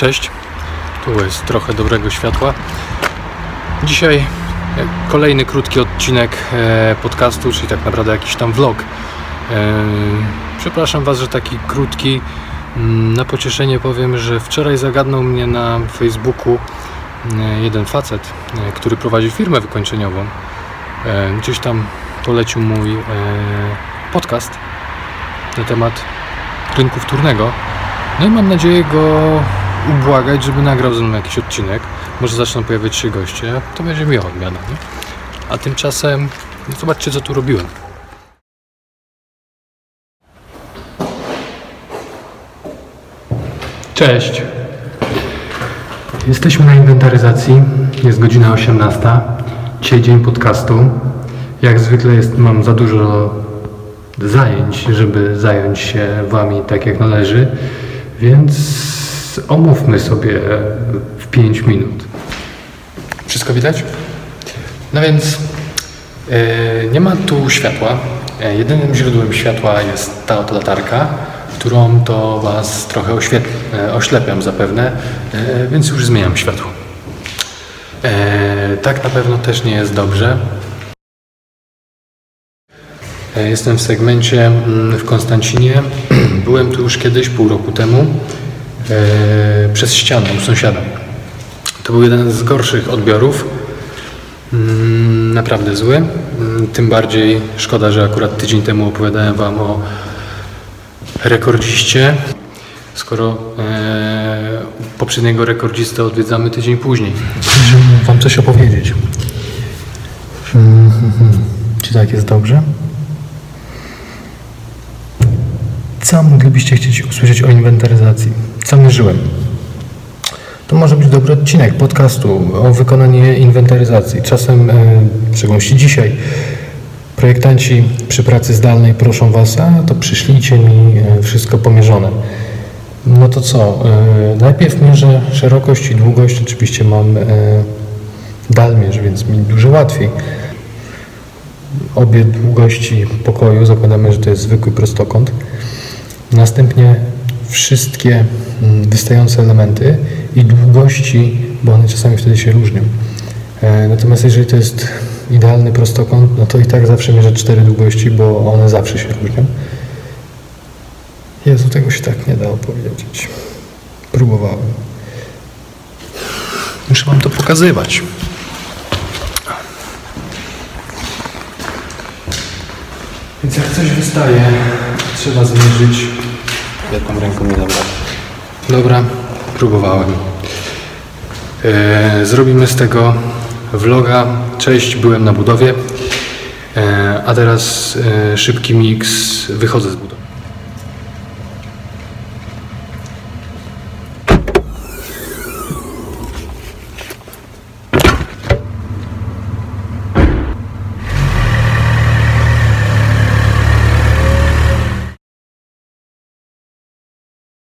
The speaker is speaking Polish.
Cześć, tu jest trochę dobrego światła. Dzisiaj e, kolejny krótki odcinek e, podcastu, czyli tak naprawdę jakiś tam vlog. E, Przepraszam Was, że taki krótki. Mm, Na pocieszenie powiem, że wczoraj zagadnął mnie na Facebooku jeden facet, który prowadzi firmę wykończeniową. Gdzieś tam polecił mój podcast na temat rynku wtórnego. No i mam nadzieję go ubłagać, żeby nagrał ze mną jakiś odcinek. Może zaczną pojawiać się goście, to będzie miła odmiana. Nie? A tymczasem no zobaczcie, co tu robiłem. Cześć. Jesteśmy na inwentaryzacji. Jest godzina 18. Dzisiaj dzień podcastu. Jak zwykle jest, mam za dużo zajęć, żeby zająć się Wami tak jak należy, więc omówmy sobie w 5 minut. Wszystko widać? No więc e, nie ma tu światła. E, jedynym źródłem światła jest ta oto latarka, którą to Was trochę e, oślepiam zapewne, więc już zmieniam światło. Tak na pewno też nie jest dobrze. Jestem w segmencie mm, w Konstancinie. Byłem tu już kiedyś, pół roku temu, przez ścianę u sąsiada. To był jeden z gorszych odbiorów. Mm, Naprawdę zły. Mm, Tym bardziej szkoda, że akurat tydzień temu opowiadałem Wam o rekordziście, skoro e, poprzedniego rekordzistę odwiedzamy tydzień później. Żeby Wam coś opowiedzieć. Czy tak jest dobrze? Co moglibyście chcieć usłyszeć o inwentaryzacji? Co mierzyłem? To może być dobry odcinek podcastu o wykonaniu inwentaryzacji. Czasem, e, w szczególności dzisiaj, projektanci przy pracy zdalnej proszą Was, a to przyślijcie mi e, wszystko pomierzone. No to co? E, najpierw mierzę szerokość i długość. Oczywiście mam e, dalmierz, więc mi dużo łatwiej. Obie długości pokoju zakładamy, że to jest zwykły prostokąt. Następnie wszystkie mm, wystające elementy i długości, bo one czasami wtedy się różnią. E, Natomiast jeżeli to jest idealny prostokąt, no to i tak zawsze mierzę cztery długości, bo one zawsze się różnią. Jezu, tego się tak nie da opowiedzieć. Próbowałem. Muszę Wam to pokazywać. Więc jak coś wystaje, trzeba zmierzyć. Jedną ręką nie dobra. Dobra, próbowałem. E, zrobimy z tego vloga. Cześć, byłem na budowie. E, a teraz e, szybki miks. Wychodzę z budowy.